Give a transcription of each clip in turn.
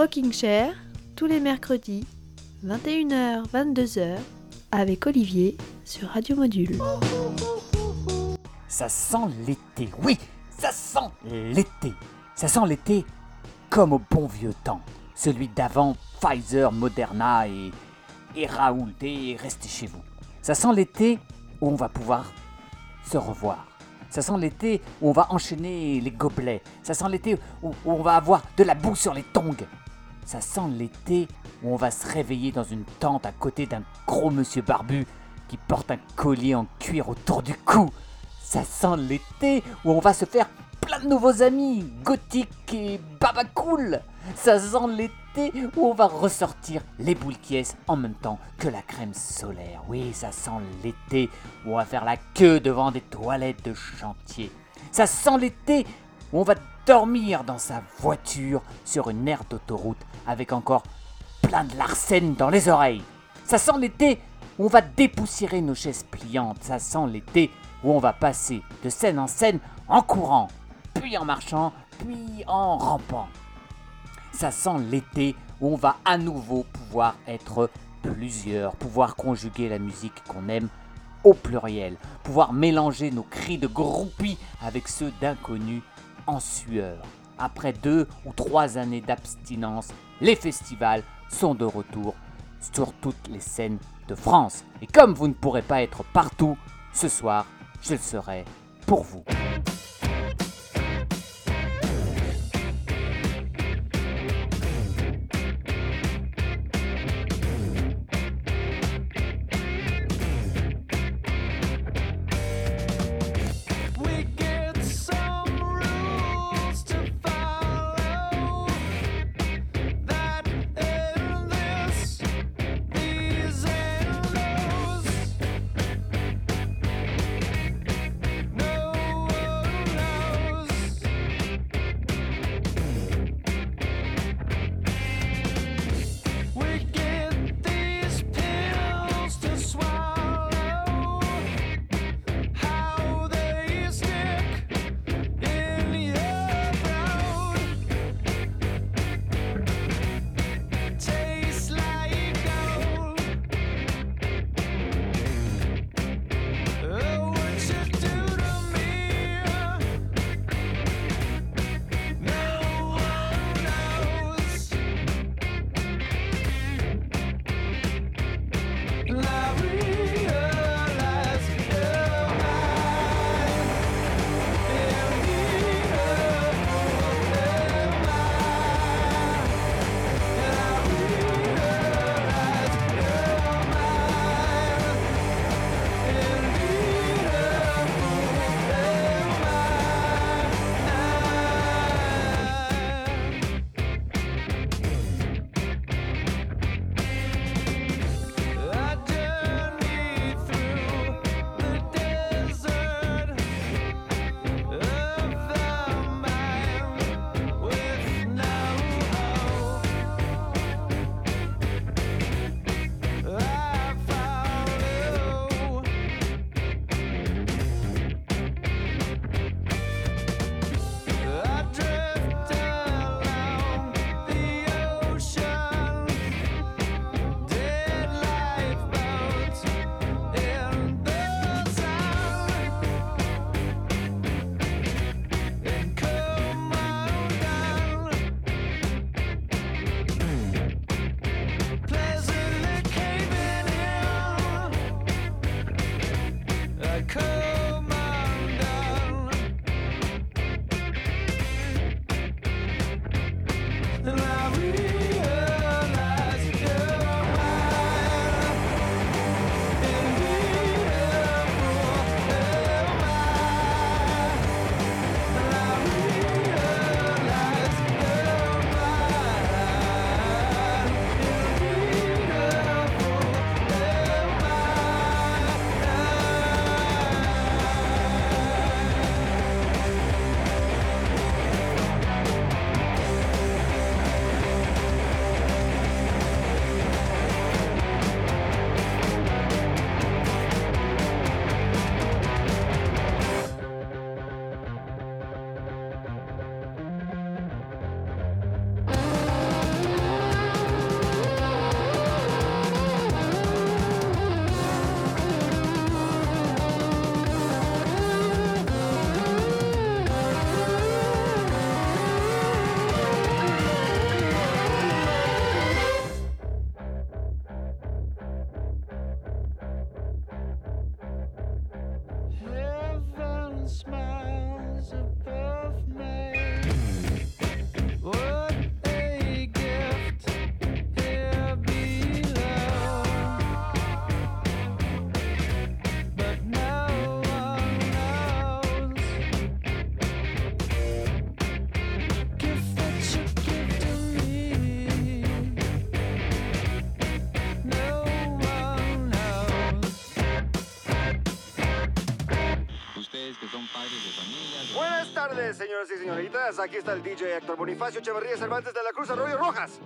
Rocking Chair, tous les mercredis, 21h, 22h, avec Olivier sur Radio Module. Ça sent l'été, oui, ça sent l'été. Ça sent l'été comme au bon vieux temps, celui d'avant Pfizer, Moderna et, et Raoult et restez chez vous. Ça sent l'été où on va pouvoir se revoir. Ça sent l'été où on va enchaîner les gobelets. Ça sent l'été où on va avoir de la boue sur les tongs. Ça sent l'été où on va se réveiller dans une tente à côté d'un gros monsieur barbu qui porte un collier en cuir autour du cou. Ça sent l'été où on va se faire plein de nouveaux amis, gothiques et babacool. Ça sent l'été où on va ressortir les boules qui en même temps que la crème solaire. Oui, ça sent l'été où on va faire la queue devant des toilettes de chantier. Ça sent l'été on va dormir dans sa voiture sur une aire d'autoroute avec encore plein de larcènes dans les oreilles. Ça sent l'été où on va dépoussiérer nos chaises pliantes. Ça sent l'été où on va passer de scène en scène en courant, puis en marchant, puis en rampant. Ça sent l'été où on va à nouveau pouvoir être plusieurs, pouvoir conjuguer la musique qu'on aime au pluriel, pouvoir mélanger nos cris de groupies avec ceux d'inconnus en sueur. Après deux ou trois années d'abstinence, les festivals sont de retour sur toutes les scènes de France. Et comme vous ne pourrez pas être partout, ce soir, je le serai pour vous. Tardes, señoras y señoritas. Aquí está el DJ Héctor Bonifacio Echeverría Cervantes de la Cruz Arroyo Rojas.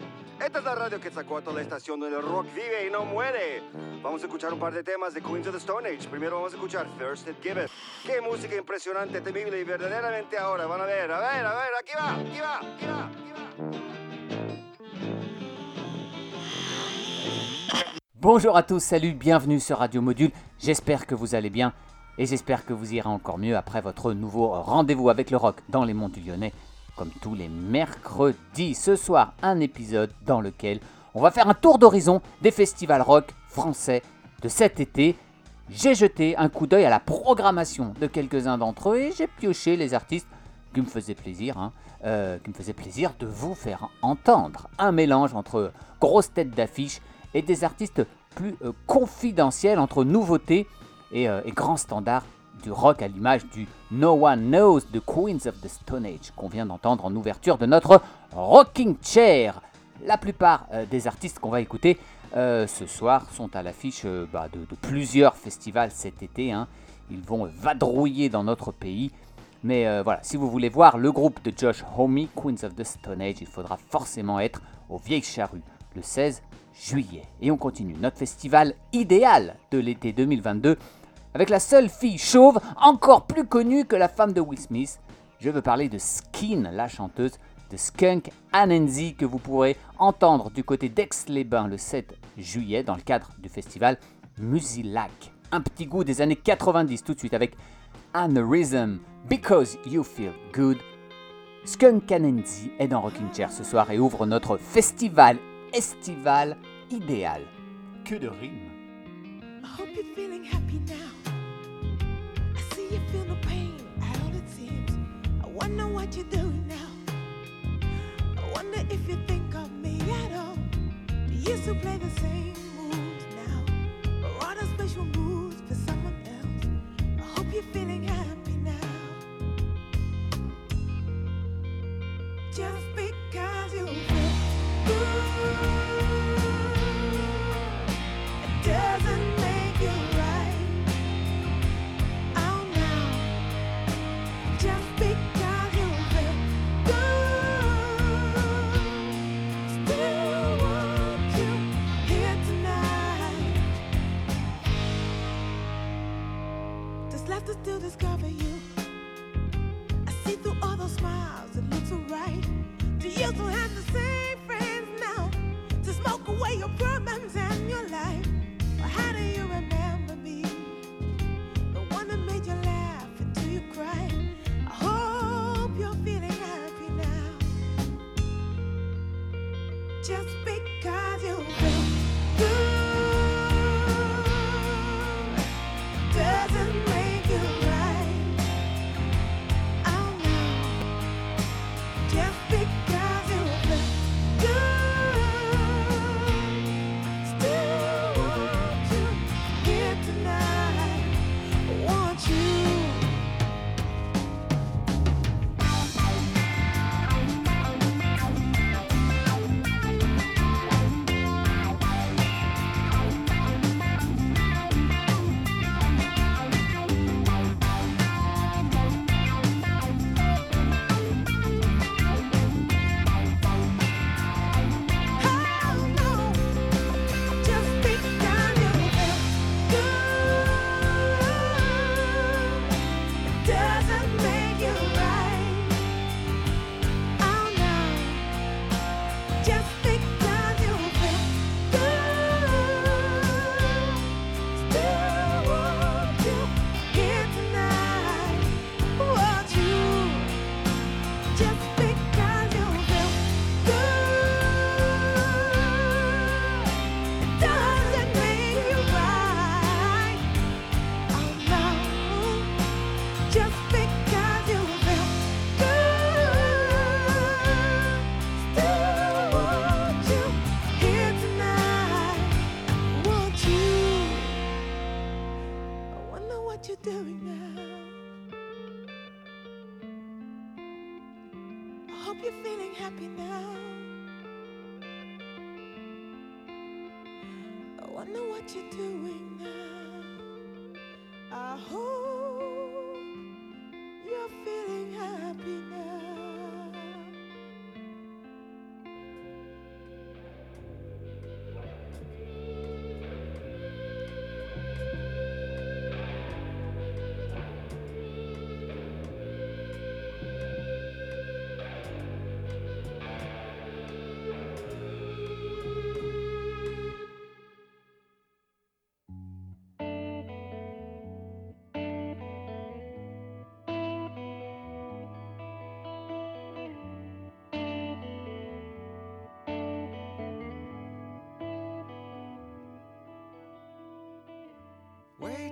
Esta es la radio Quetzalcoatl, la estación donde el rock vive y no muere. Vamos a escuchar un par de temas de Queens of the Stone Age. Primero vamos a escuchar First It Give It. Qué música impresionante, temible y verdaderamente ahora. Van a ver, a ver, a ver, aquí va, aquí va, aquí va, aquí va. Bonjour à tous, salut, bienvenue sur Radio Module. J'espère que vous allez bien et j'espère que vous irez encore mieux après votre nouveau rendez-vous avec le rock dans les monts du Lyonnais, comme tous les mercredis. Ce soir, un épisode dans lequel on va faire un tour d'horizon des festivals rock français de cet été. J'ai jeté un coup d'œil à la programmation de quelques-uns d'entre eux et j'ai pioché les artistes qui me faisaient plaisir, hein, euh, qui me faisaient plaisir de vous faire entendre. Un mélange entre grosses têtes d'affiche et des artistes plus euh, confidentiels entre nouveautés et, euh, et grands standards du rock à l'image du No One Knows the Queens of the Stone Age qu'on vient d'entendre en ouverture de notre Rocking Chair. La plupart euh, des artistes qu'on va écouter euh, ce soir sont à l'affiche bah, de, plusieurs festivals cet été. hein. Ils vont vadrouiller dans notre pays. Mais voilà, si vous voulez voir le groupe de Josh Homme, Queens of the Stone Age, il faudra forcément être aux Vieilles Charrues le 16 juillet. Et on continue notre festival idéal de l'été 2022 avec la seule fille chauve encore plus connue que la femme de Will Smith. Je veux parler de Skin, la chanteuse de Skunk Anansi que vous pourrez entendre du côté d'Aix-les-Bains le 7 juillet dans le cadre du festival Musilac. Un petit goût des années 90 tout de suite avec Aneurysm, Because You Feel Good. Skunk Anansi est dans Rocking Chair ce soir et ouvre notre festival estival idéal. Que de rimes. I hope you're feeling happy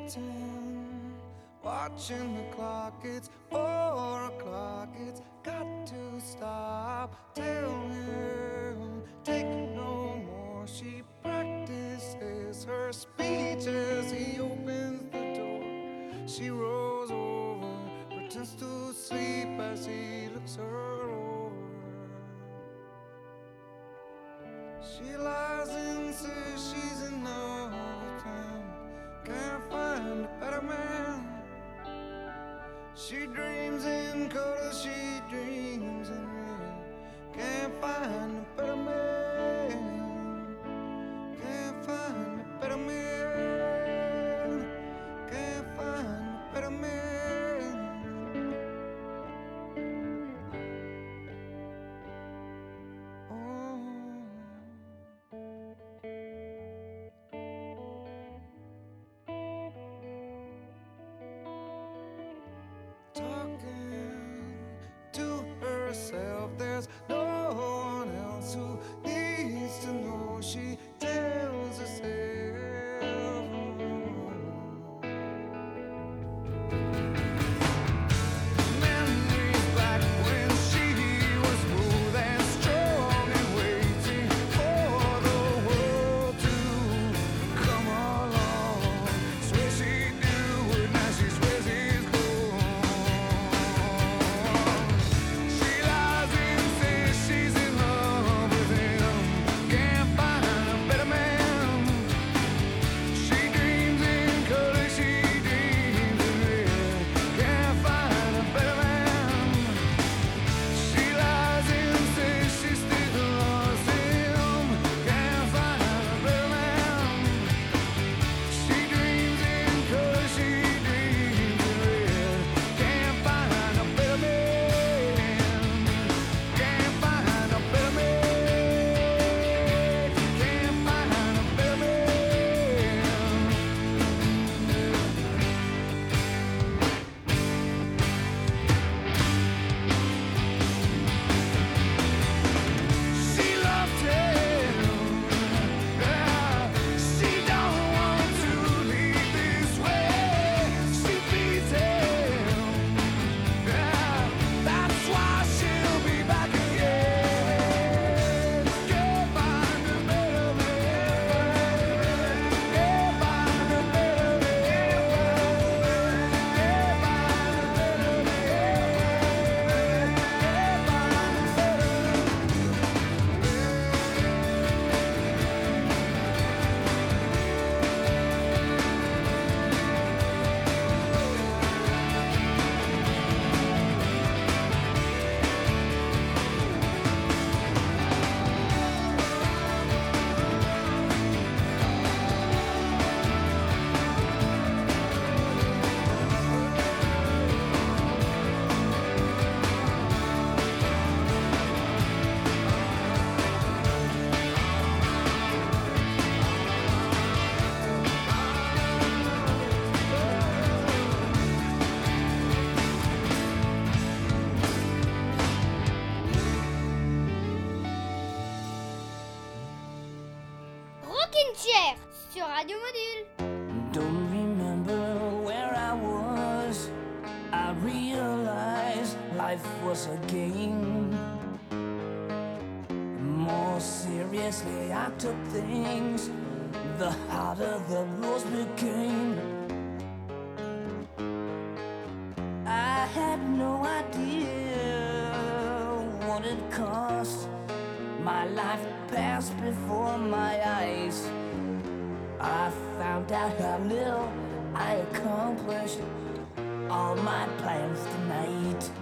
waiting, watching the clock. It's four o'clock. It's got to stop till sur Radio Module. Don't remember where I was. I realized life was a game. More seriously, I took things. The harder the rules became. I had no idea what it cost. My life passed before my eyes. I found out how little I accomplished all my plans tonight.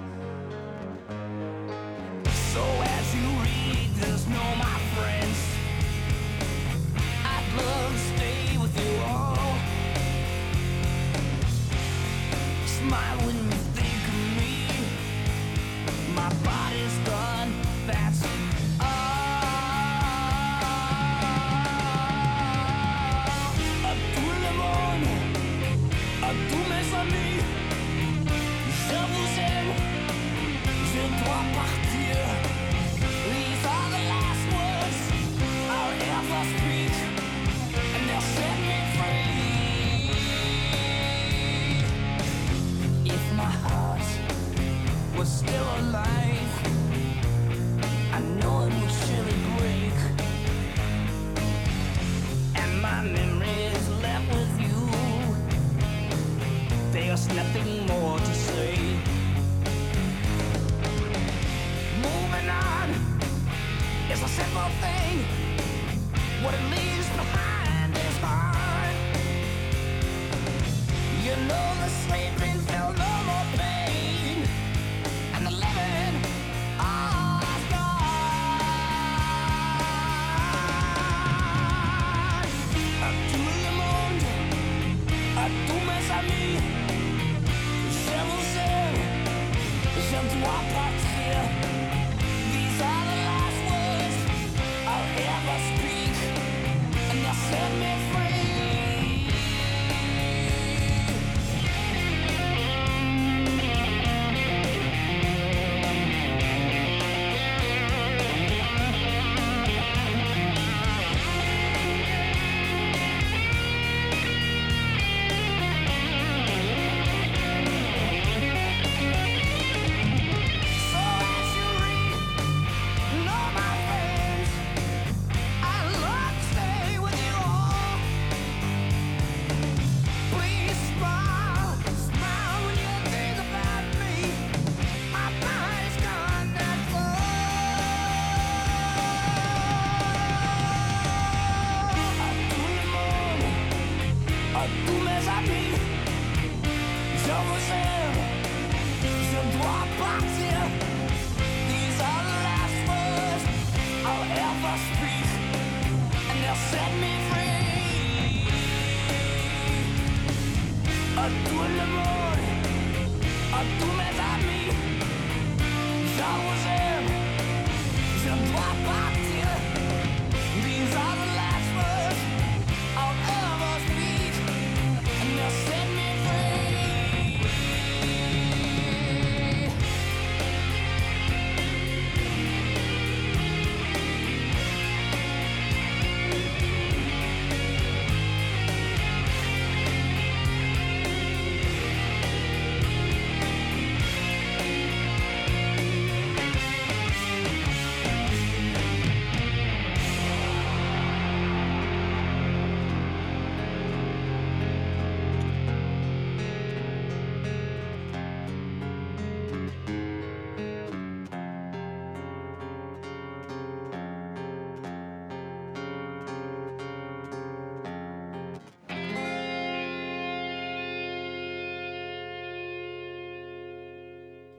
Yes.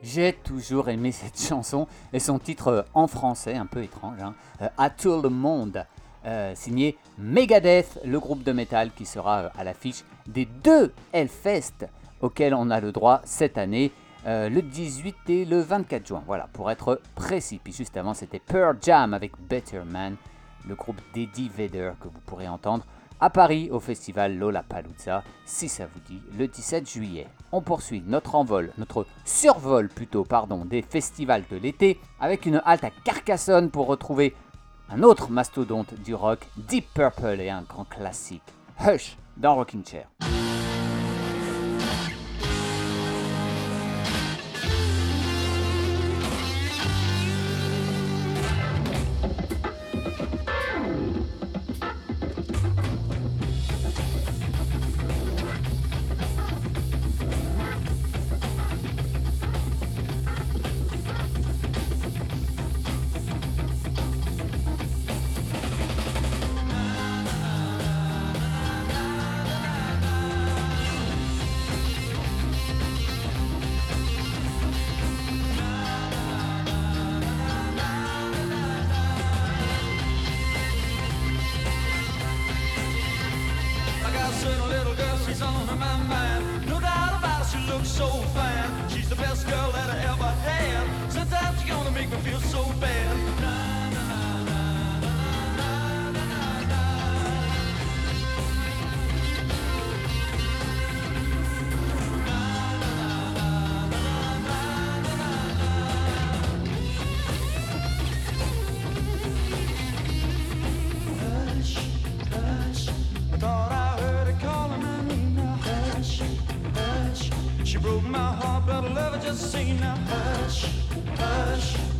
J'ai toujours aimé cette chanson et son titre euh, en français, un peu étrange, hein, euh, À tout le monde, euh, signé Megadeth, le groupe de métal qui sera à l'affiche des deux Hellfest auxquels on a le droit cette année, le 18 et le 24 juin, voilà, pour être précis. Puis juste avant, c'était Pearl Jam avec Better Man, le groupe d'Eddie Vedder que vous pourrez entendre à Paris au festival Lollapalooza, si ça vous dit, le 17 juillet. On poursuit notre envol, notre survol plutôt, pardon, des festivals de l'été avec une halte à Carcassonne pour retrouver un autre mastodonte du rock, Deep Purple et un grand classique, Hush dans Rocking Chair. Just the same now. Hush, hush.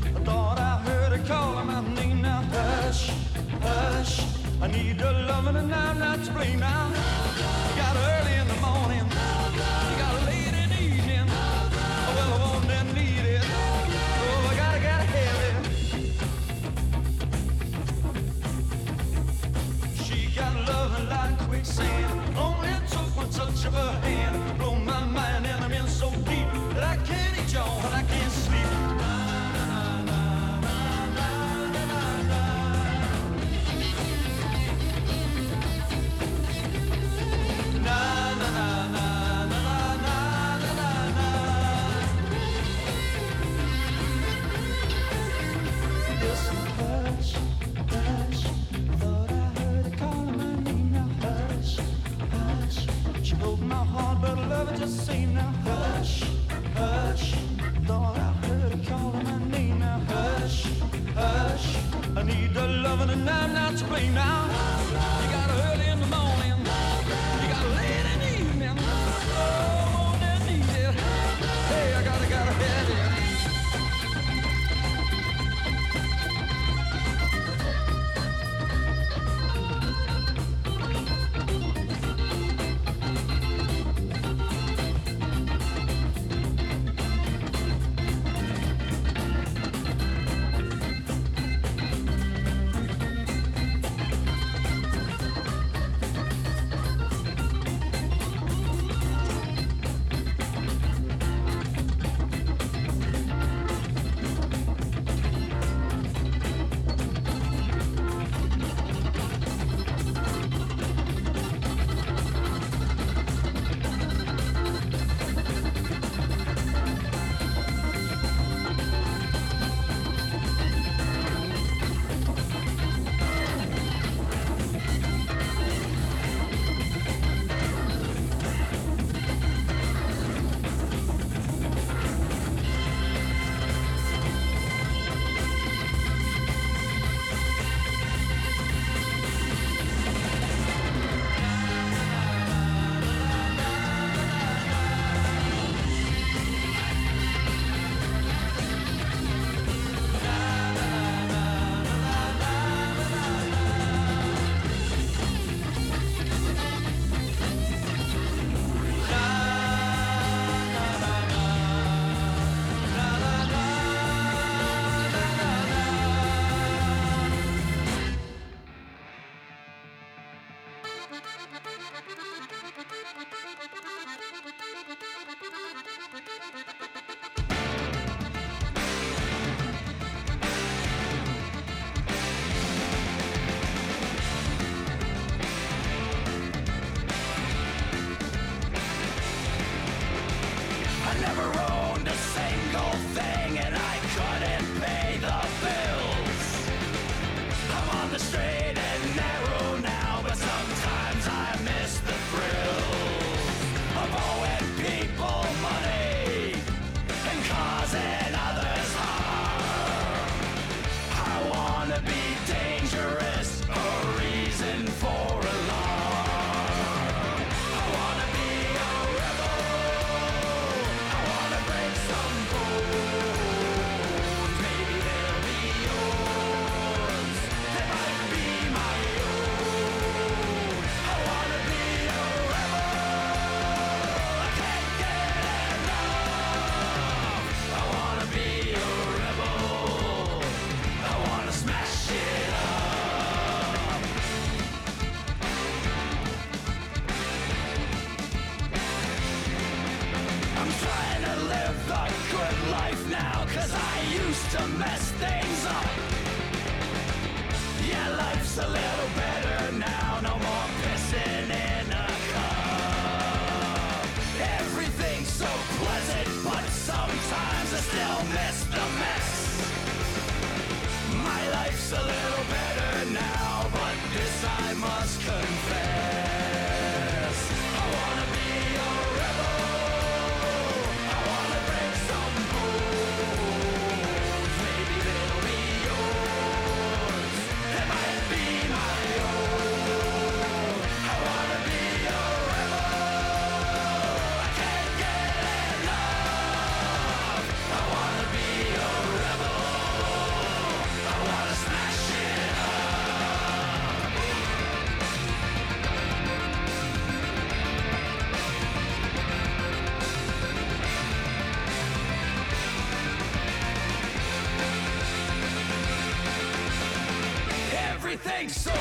Make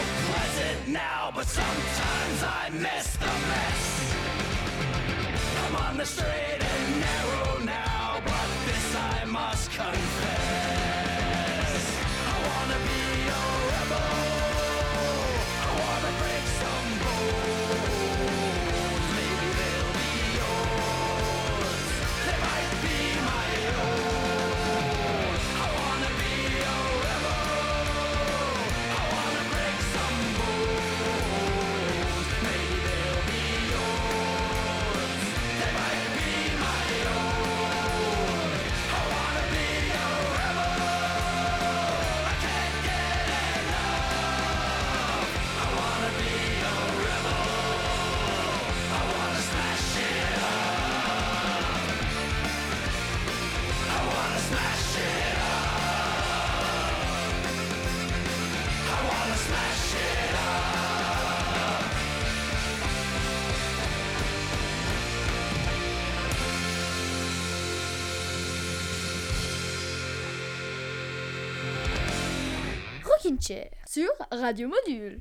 Sur Radio Module.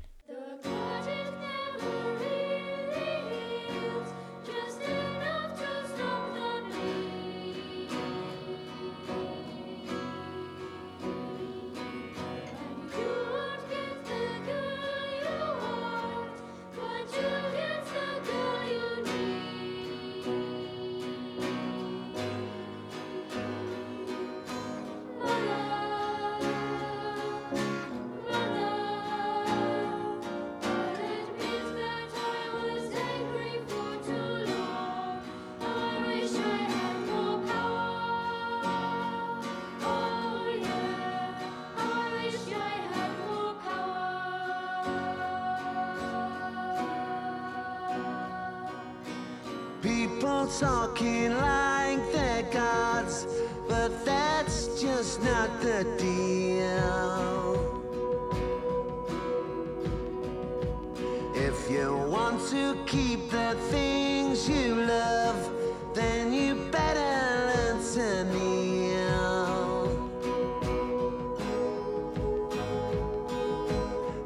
If you want to keep the things you love, then you better learn to kneel.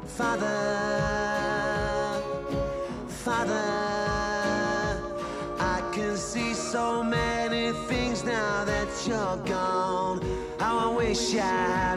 Father, Father, I can see so many things now that you're gone. How I wish I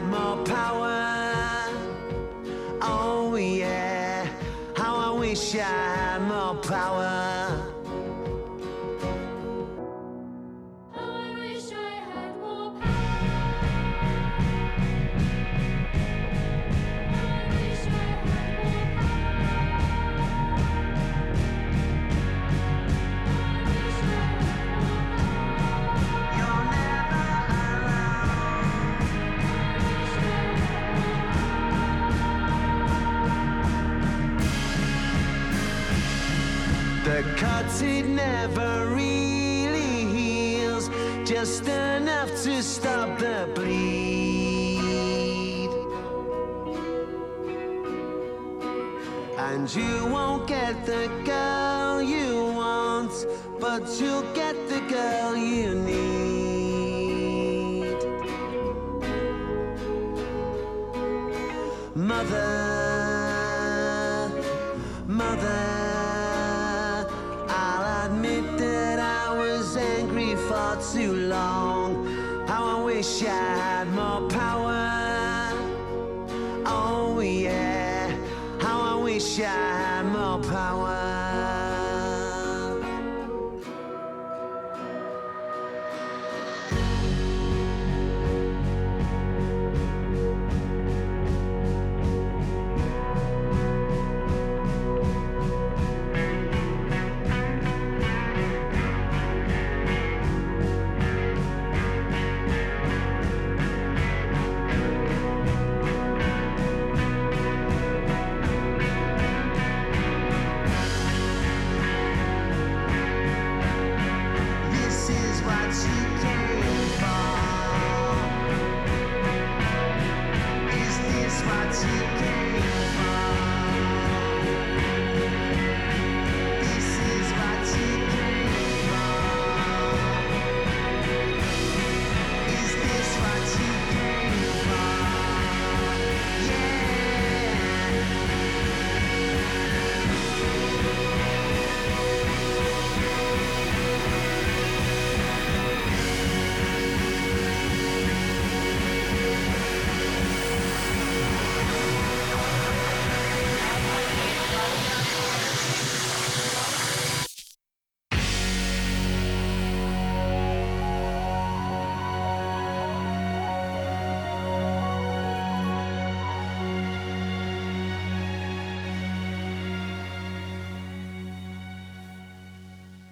At the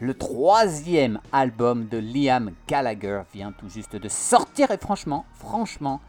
Le troisième album de Liam Gallagher vient tout juste de sortir et franchement, franchement,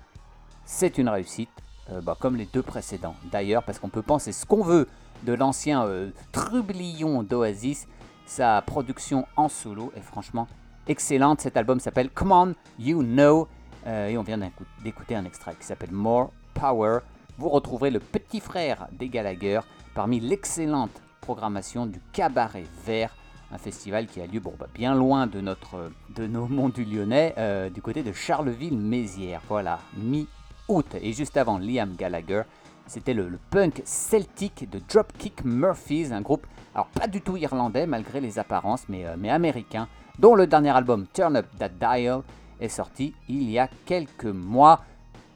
c'est une réussite, euh, bah, comme les deux précédents. D'ailleurs, parce qu'on peut penser ce qu'on veut de l'ancien euh, trublion d'Oasis, sa production en solo est franchement excellente. Cet album s'appelle Come On, You Know, euh, et on vient d'écou- d'écouter un extrait qui s'appelle More Power. Vous retrouverez le petit frère des Gallagher parmi l'excellente programmation du Cabaret Vert, un festival qui a lieu bon, bah, bien loin de, notre, de nos monts du Lyonnais, euh, du côté de Charleville-Mézières. Voilà, mi-août. Et juste avant Liam Gallagher, c'était le, punk celtique de Dropkick Murphys, un groupe, alors pas du tout irlandais malgré les apparences, mais, euh, mais américain, dont le dernier album Turn Up That Dial est sorti il y a quelques mois.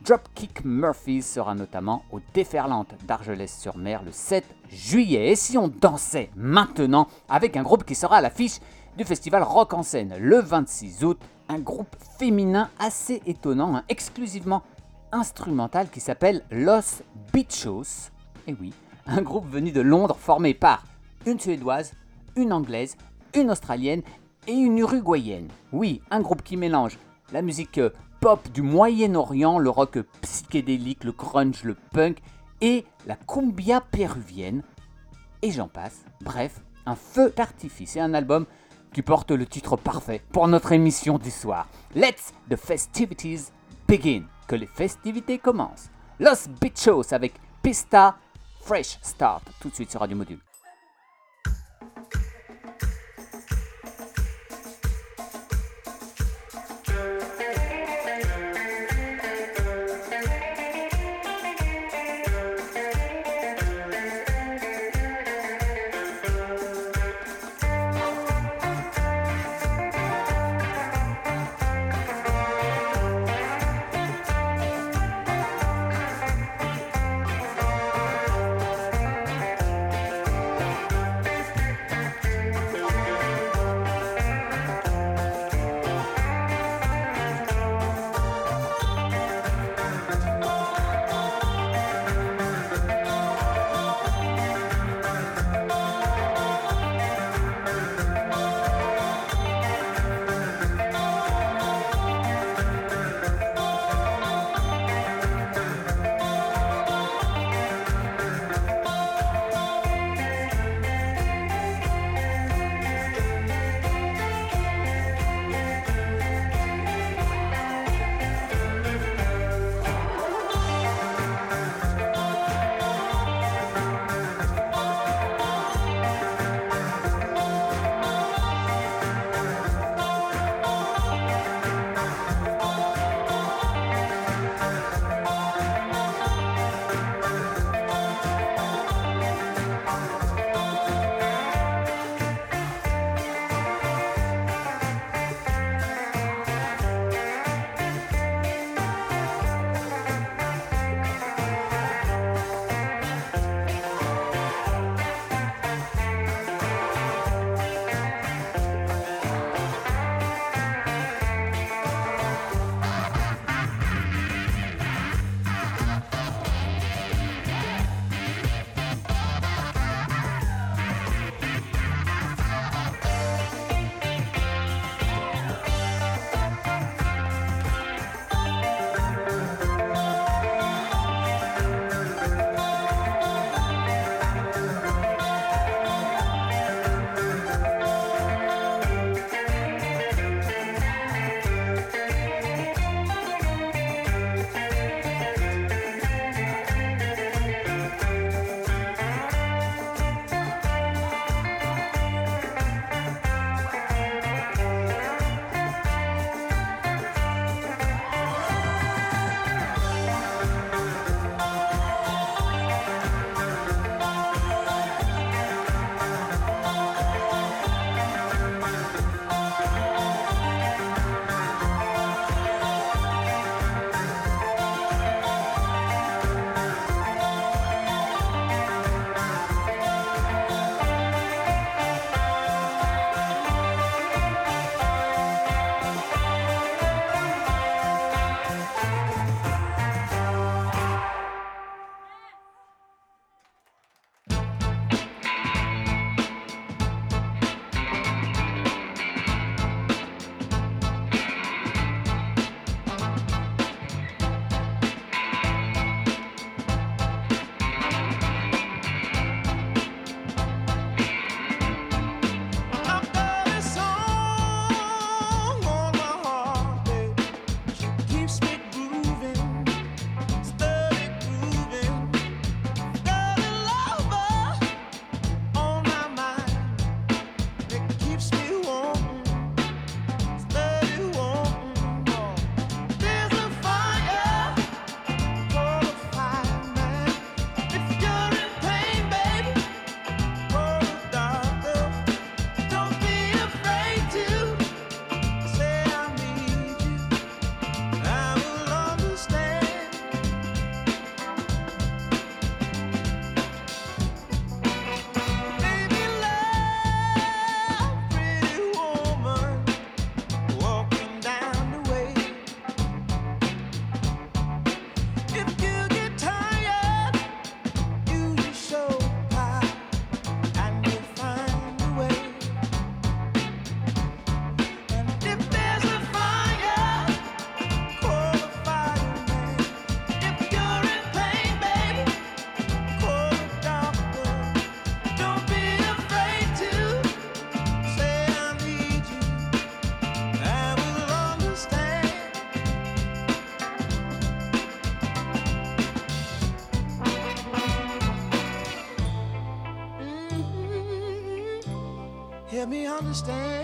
Dropkick Murphys sera notamment au Déferlante d'Argelès-sur-Mer le 7 juillet. Et si on dansait maintenant avec un groupe qui sera à l'affiche du festival Rock en scène le 26 août, un groupe féminin assez étonnant, hein, exclusivement instrumental qui s'appelle Los Bichos. Et oui, un groupe venu de Londres formé par une suédoise, une anglaise, une australienne et une uruguayenne. Oui, un groupe qui mélange la musique euh, pop du Moyen-Orient, le rock psychédélique, le grunge, le punk et la cumbia péruvienne. Et j'en passe. Bref, un feu d'artifice et un album qui porte le titre parfait pour notre émission du soir. Let's the festivities begin. Que les festivités commencent. Los Bichos avec Pista Fresh Start. Tout de suite sur Radio Module. understand.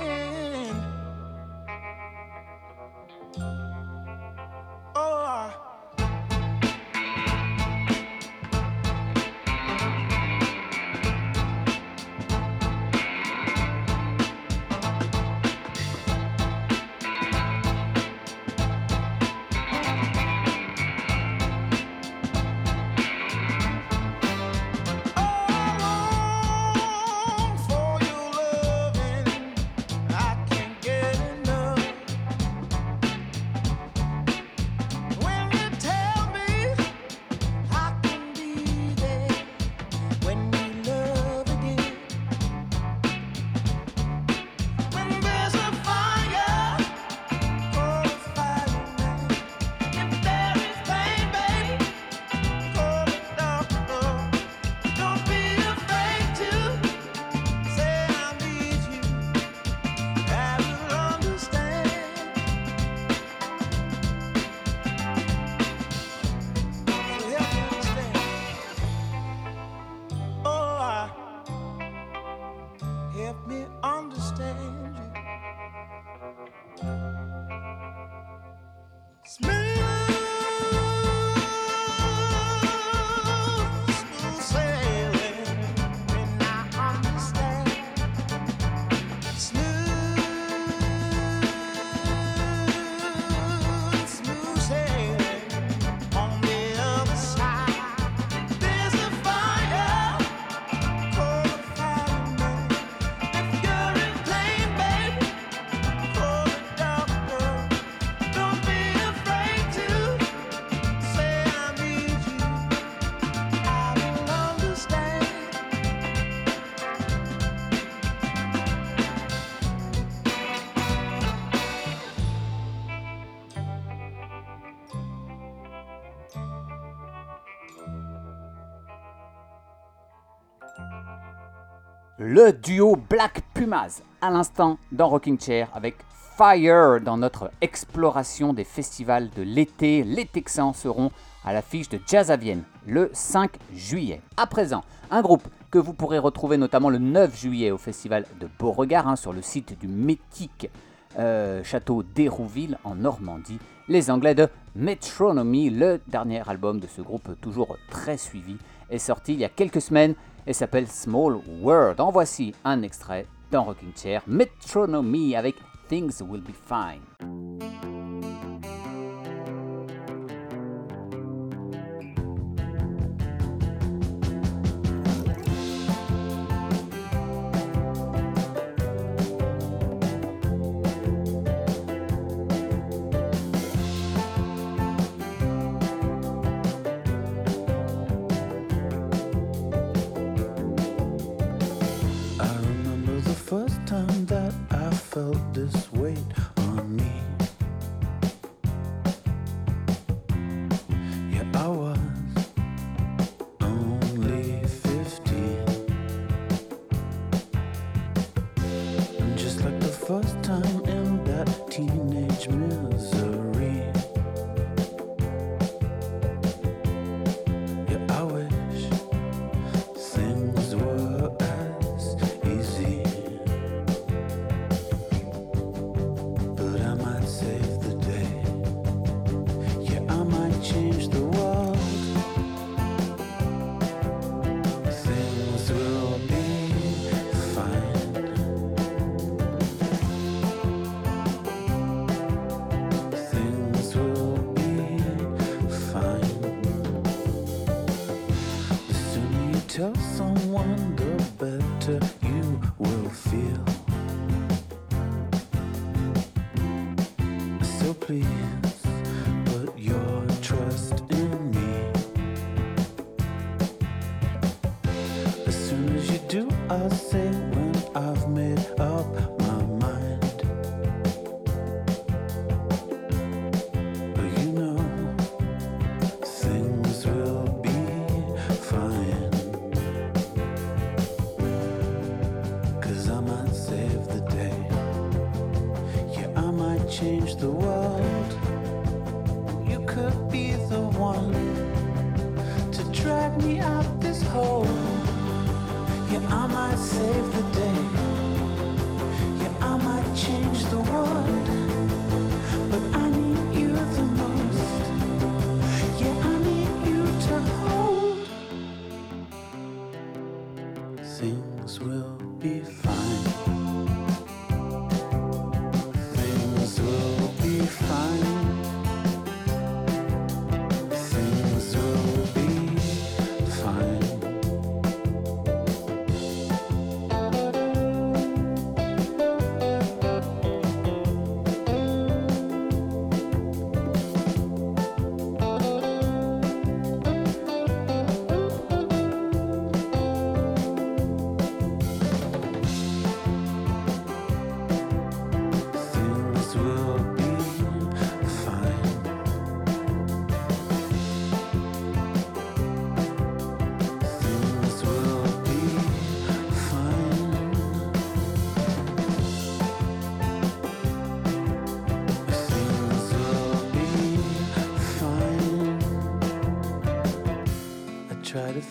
le duo Black Pumas, à l'instant dans Rocking Chair avec Fire dans notre exploration des festivals de l'été. Les Texans seront à l'affiche de Jazz à Vienne le 5 juillet. À présent, un groupe que vous pourrez retrouver notamment le 9 juillet au festival de Beauregard hein, sur le site du mythique euh, château d'Hérouville en Normandie. Les Anglais de Metronomy, le dernier album de ce groupe toujours très suivi, est sorti il y a quelques semaines et s'appelle Small World. En voici un extrait dans Rocking Chair, Metronomy avec Things Will Be Fine.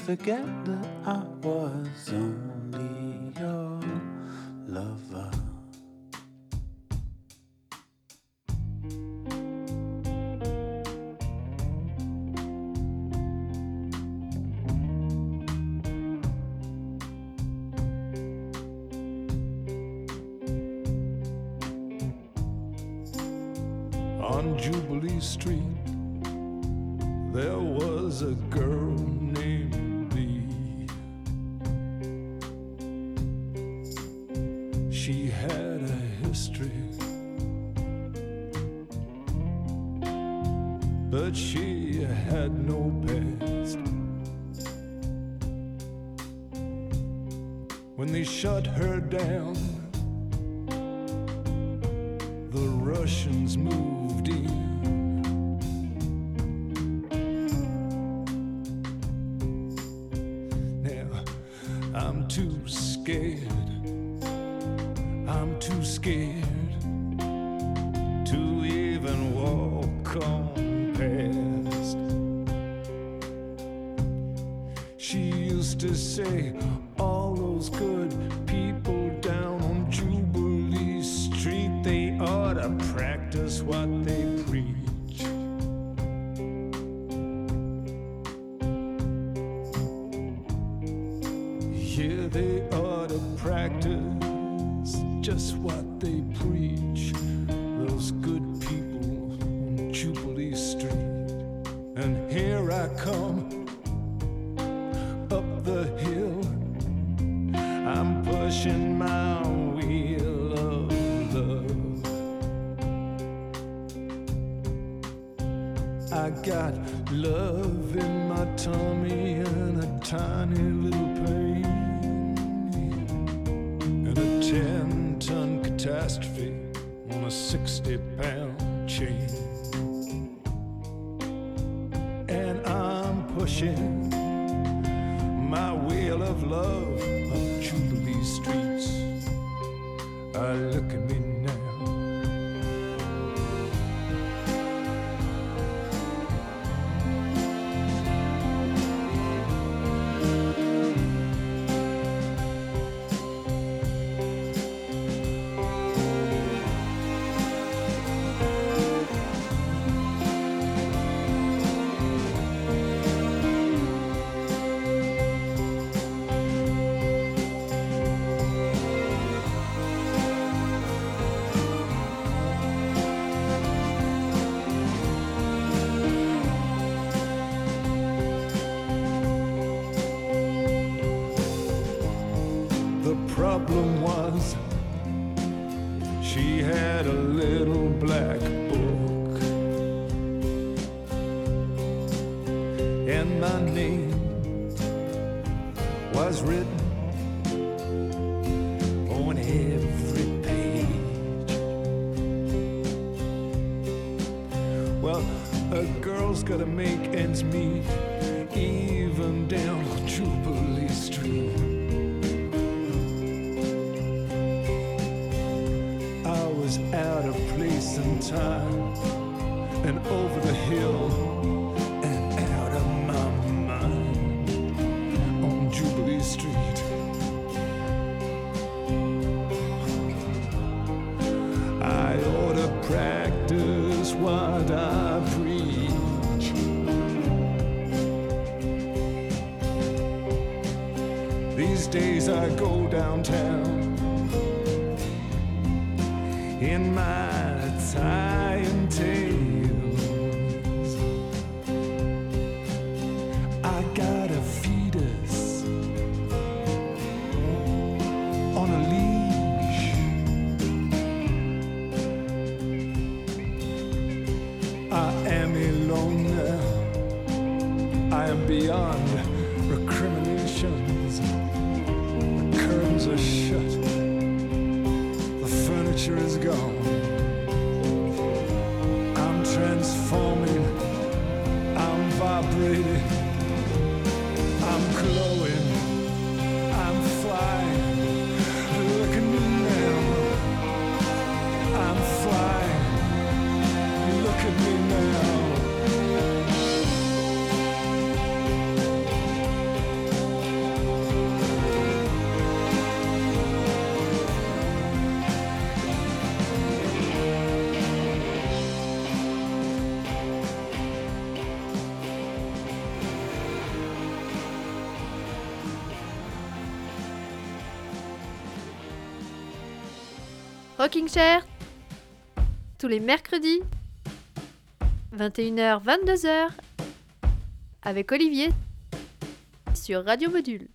forget? practice what they preach. gotta make ends meet, even down on Jubilee Street. I was out of place and time, and oh. downtown. Rocking Chair tous les mercredis 21h-22h avec Olivier sur Radio Module.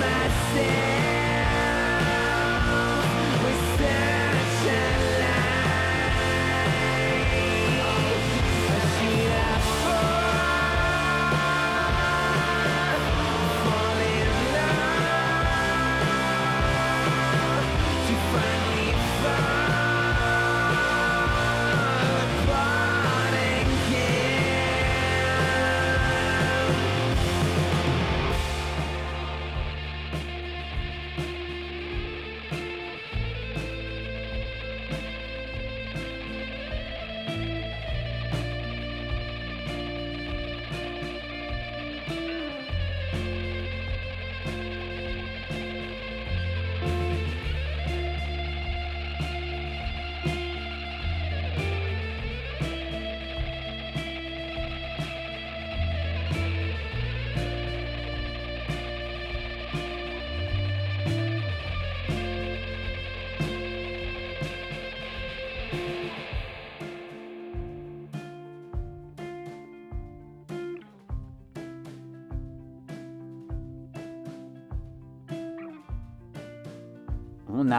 Myself.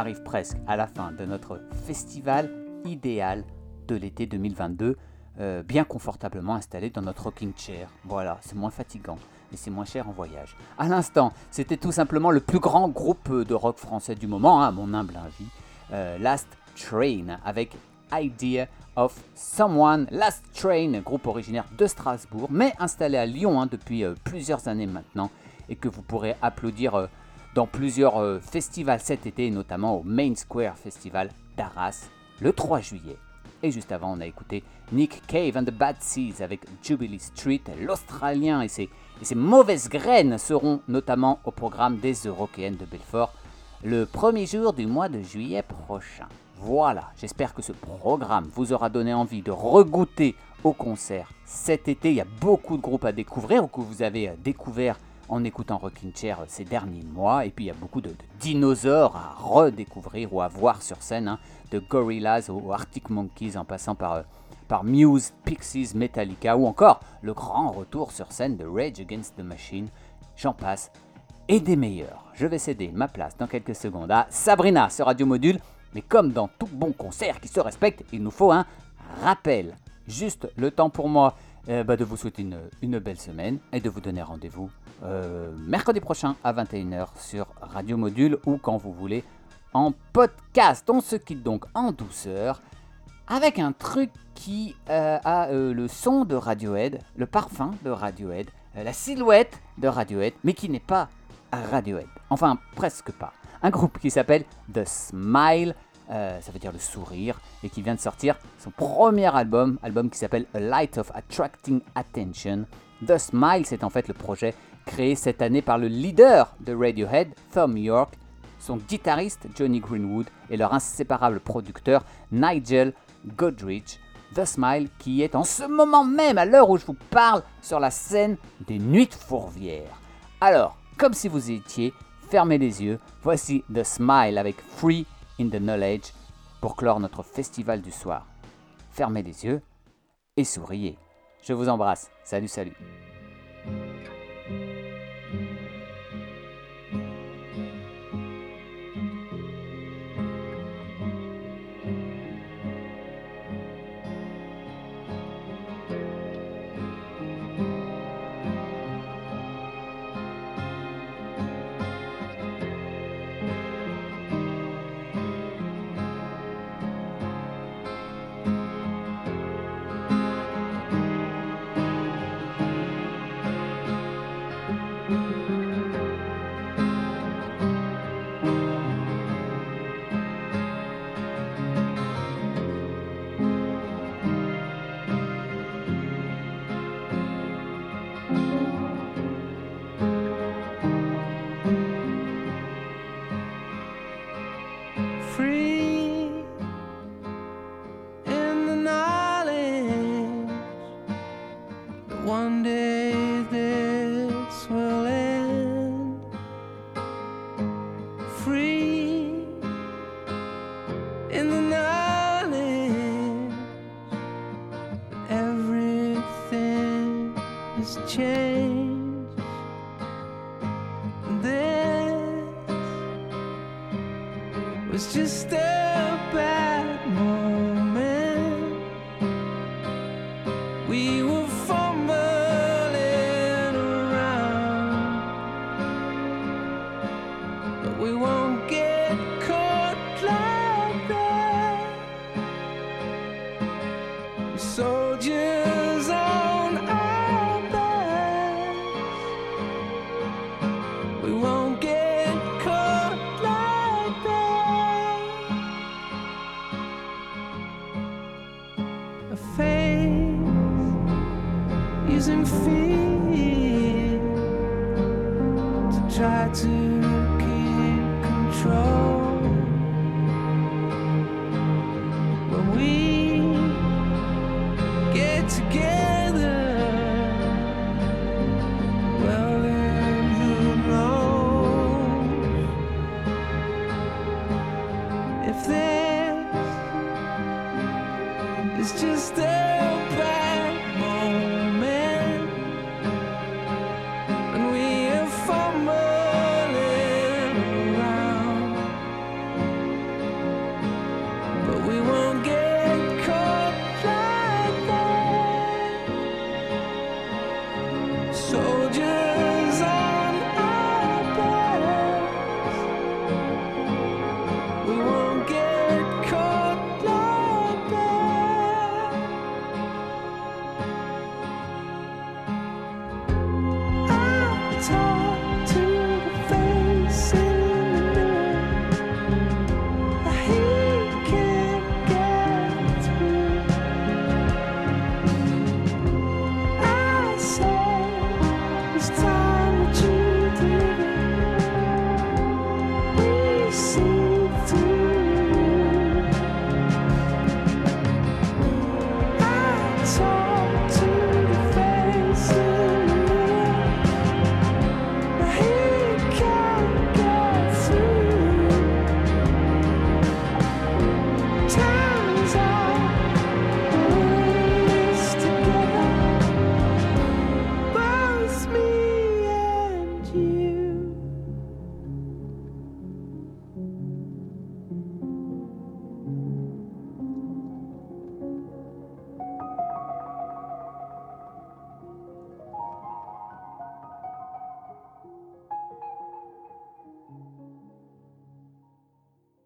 Arrive presque à la fin de notre festival idéal de l'été 2022, euh, bien confortablement installé dans notre rocking chair. Voilà, c'est moins fatigant et c'est moins cher en voyage. À l'instant, c'était tout simplement le plus grand groupe de rock français du moment, hein, à mon humble avis, euh, Last Train, avec Idea of Someone. Last Train, groupe originaire de Strasbourg, mais installé à Lyon hein, depuis euh, plusieurs années maintenant, et que vous pourrez applaudir dans plusieurs euh, festivals cet été, notamment au Main Square Festival d'Arras le 3 juillet. Et juste avant, on a écouté Nick Cave and the Bad Seeds avec Jubilee Street. L'Australien et ses, et ses mauvaises graines seront notamment au programme des Eurokéennes de Belfort le premier jour du mois de juillet prochain. Voilà, j'espère que ce programme vous aura donné envie de regoûter au concert cet été. Il y a beaucoup de groupes à découvrir ou que vous avez euh, découvert en écoutant Rocking Chair euh, ces derniers mois. Et puis il y a beaucoup de, dinosaures à redécouvrir ou à voir sur scène, hein, de Gorillaz aux Arctic Monkeys en passant par, euh, par Muse, Pixies, Metallica ou encore le grand retour sur scène de Rage Against the Machine. J'en passe et des meilleurs. Je vais céder ma place dans quelques secondes à Sabrina sur Radio Module, mais comme dans tout bon concert qui se respecte, il nous faut un rappel. Juste le temps pour moi euh, bah, de vous souhaiter une belle semaine et de vous donner rendez-vous euh, mercredi prochain à 21h sur Radio Module ou quand vous voulez en podcast. On se quitte donc en douceur avec un truc qui euh, a euh, le son de Radiohead, le parfum de Radiohead, la silhouette de Radiohead, mais qui n'est pas Radiohead. Enfin, presque pas. Un groupe qui s'appelle The Smile, ça veut dire le sourire, et qui vient de sortir son premier album, album qui s'appelle A Light of Attracting Attention. The Smile, c'est en fait le projet créé cette année par le leader de Radiohead, Thom Yorke, son guitariste Johnny Greenwood et leur inséparable producteur Nigel Godrich. The Smile qui est en ce moment même, à l'heure où je vous parle, sur la scène des Nuits de Fourvière. Alors, comme si vous y étiez, fermez les yeux, voici The Smile avec Free in the Knowledge pour clore notre festival du soir. Fermez les yeux et souriez. Je vous embrasse. Salut, salut.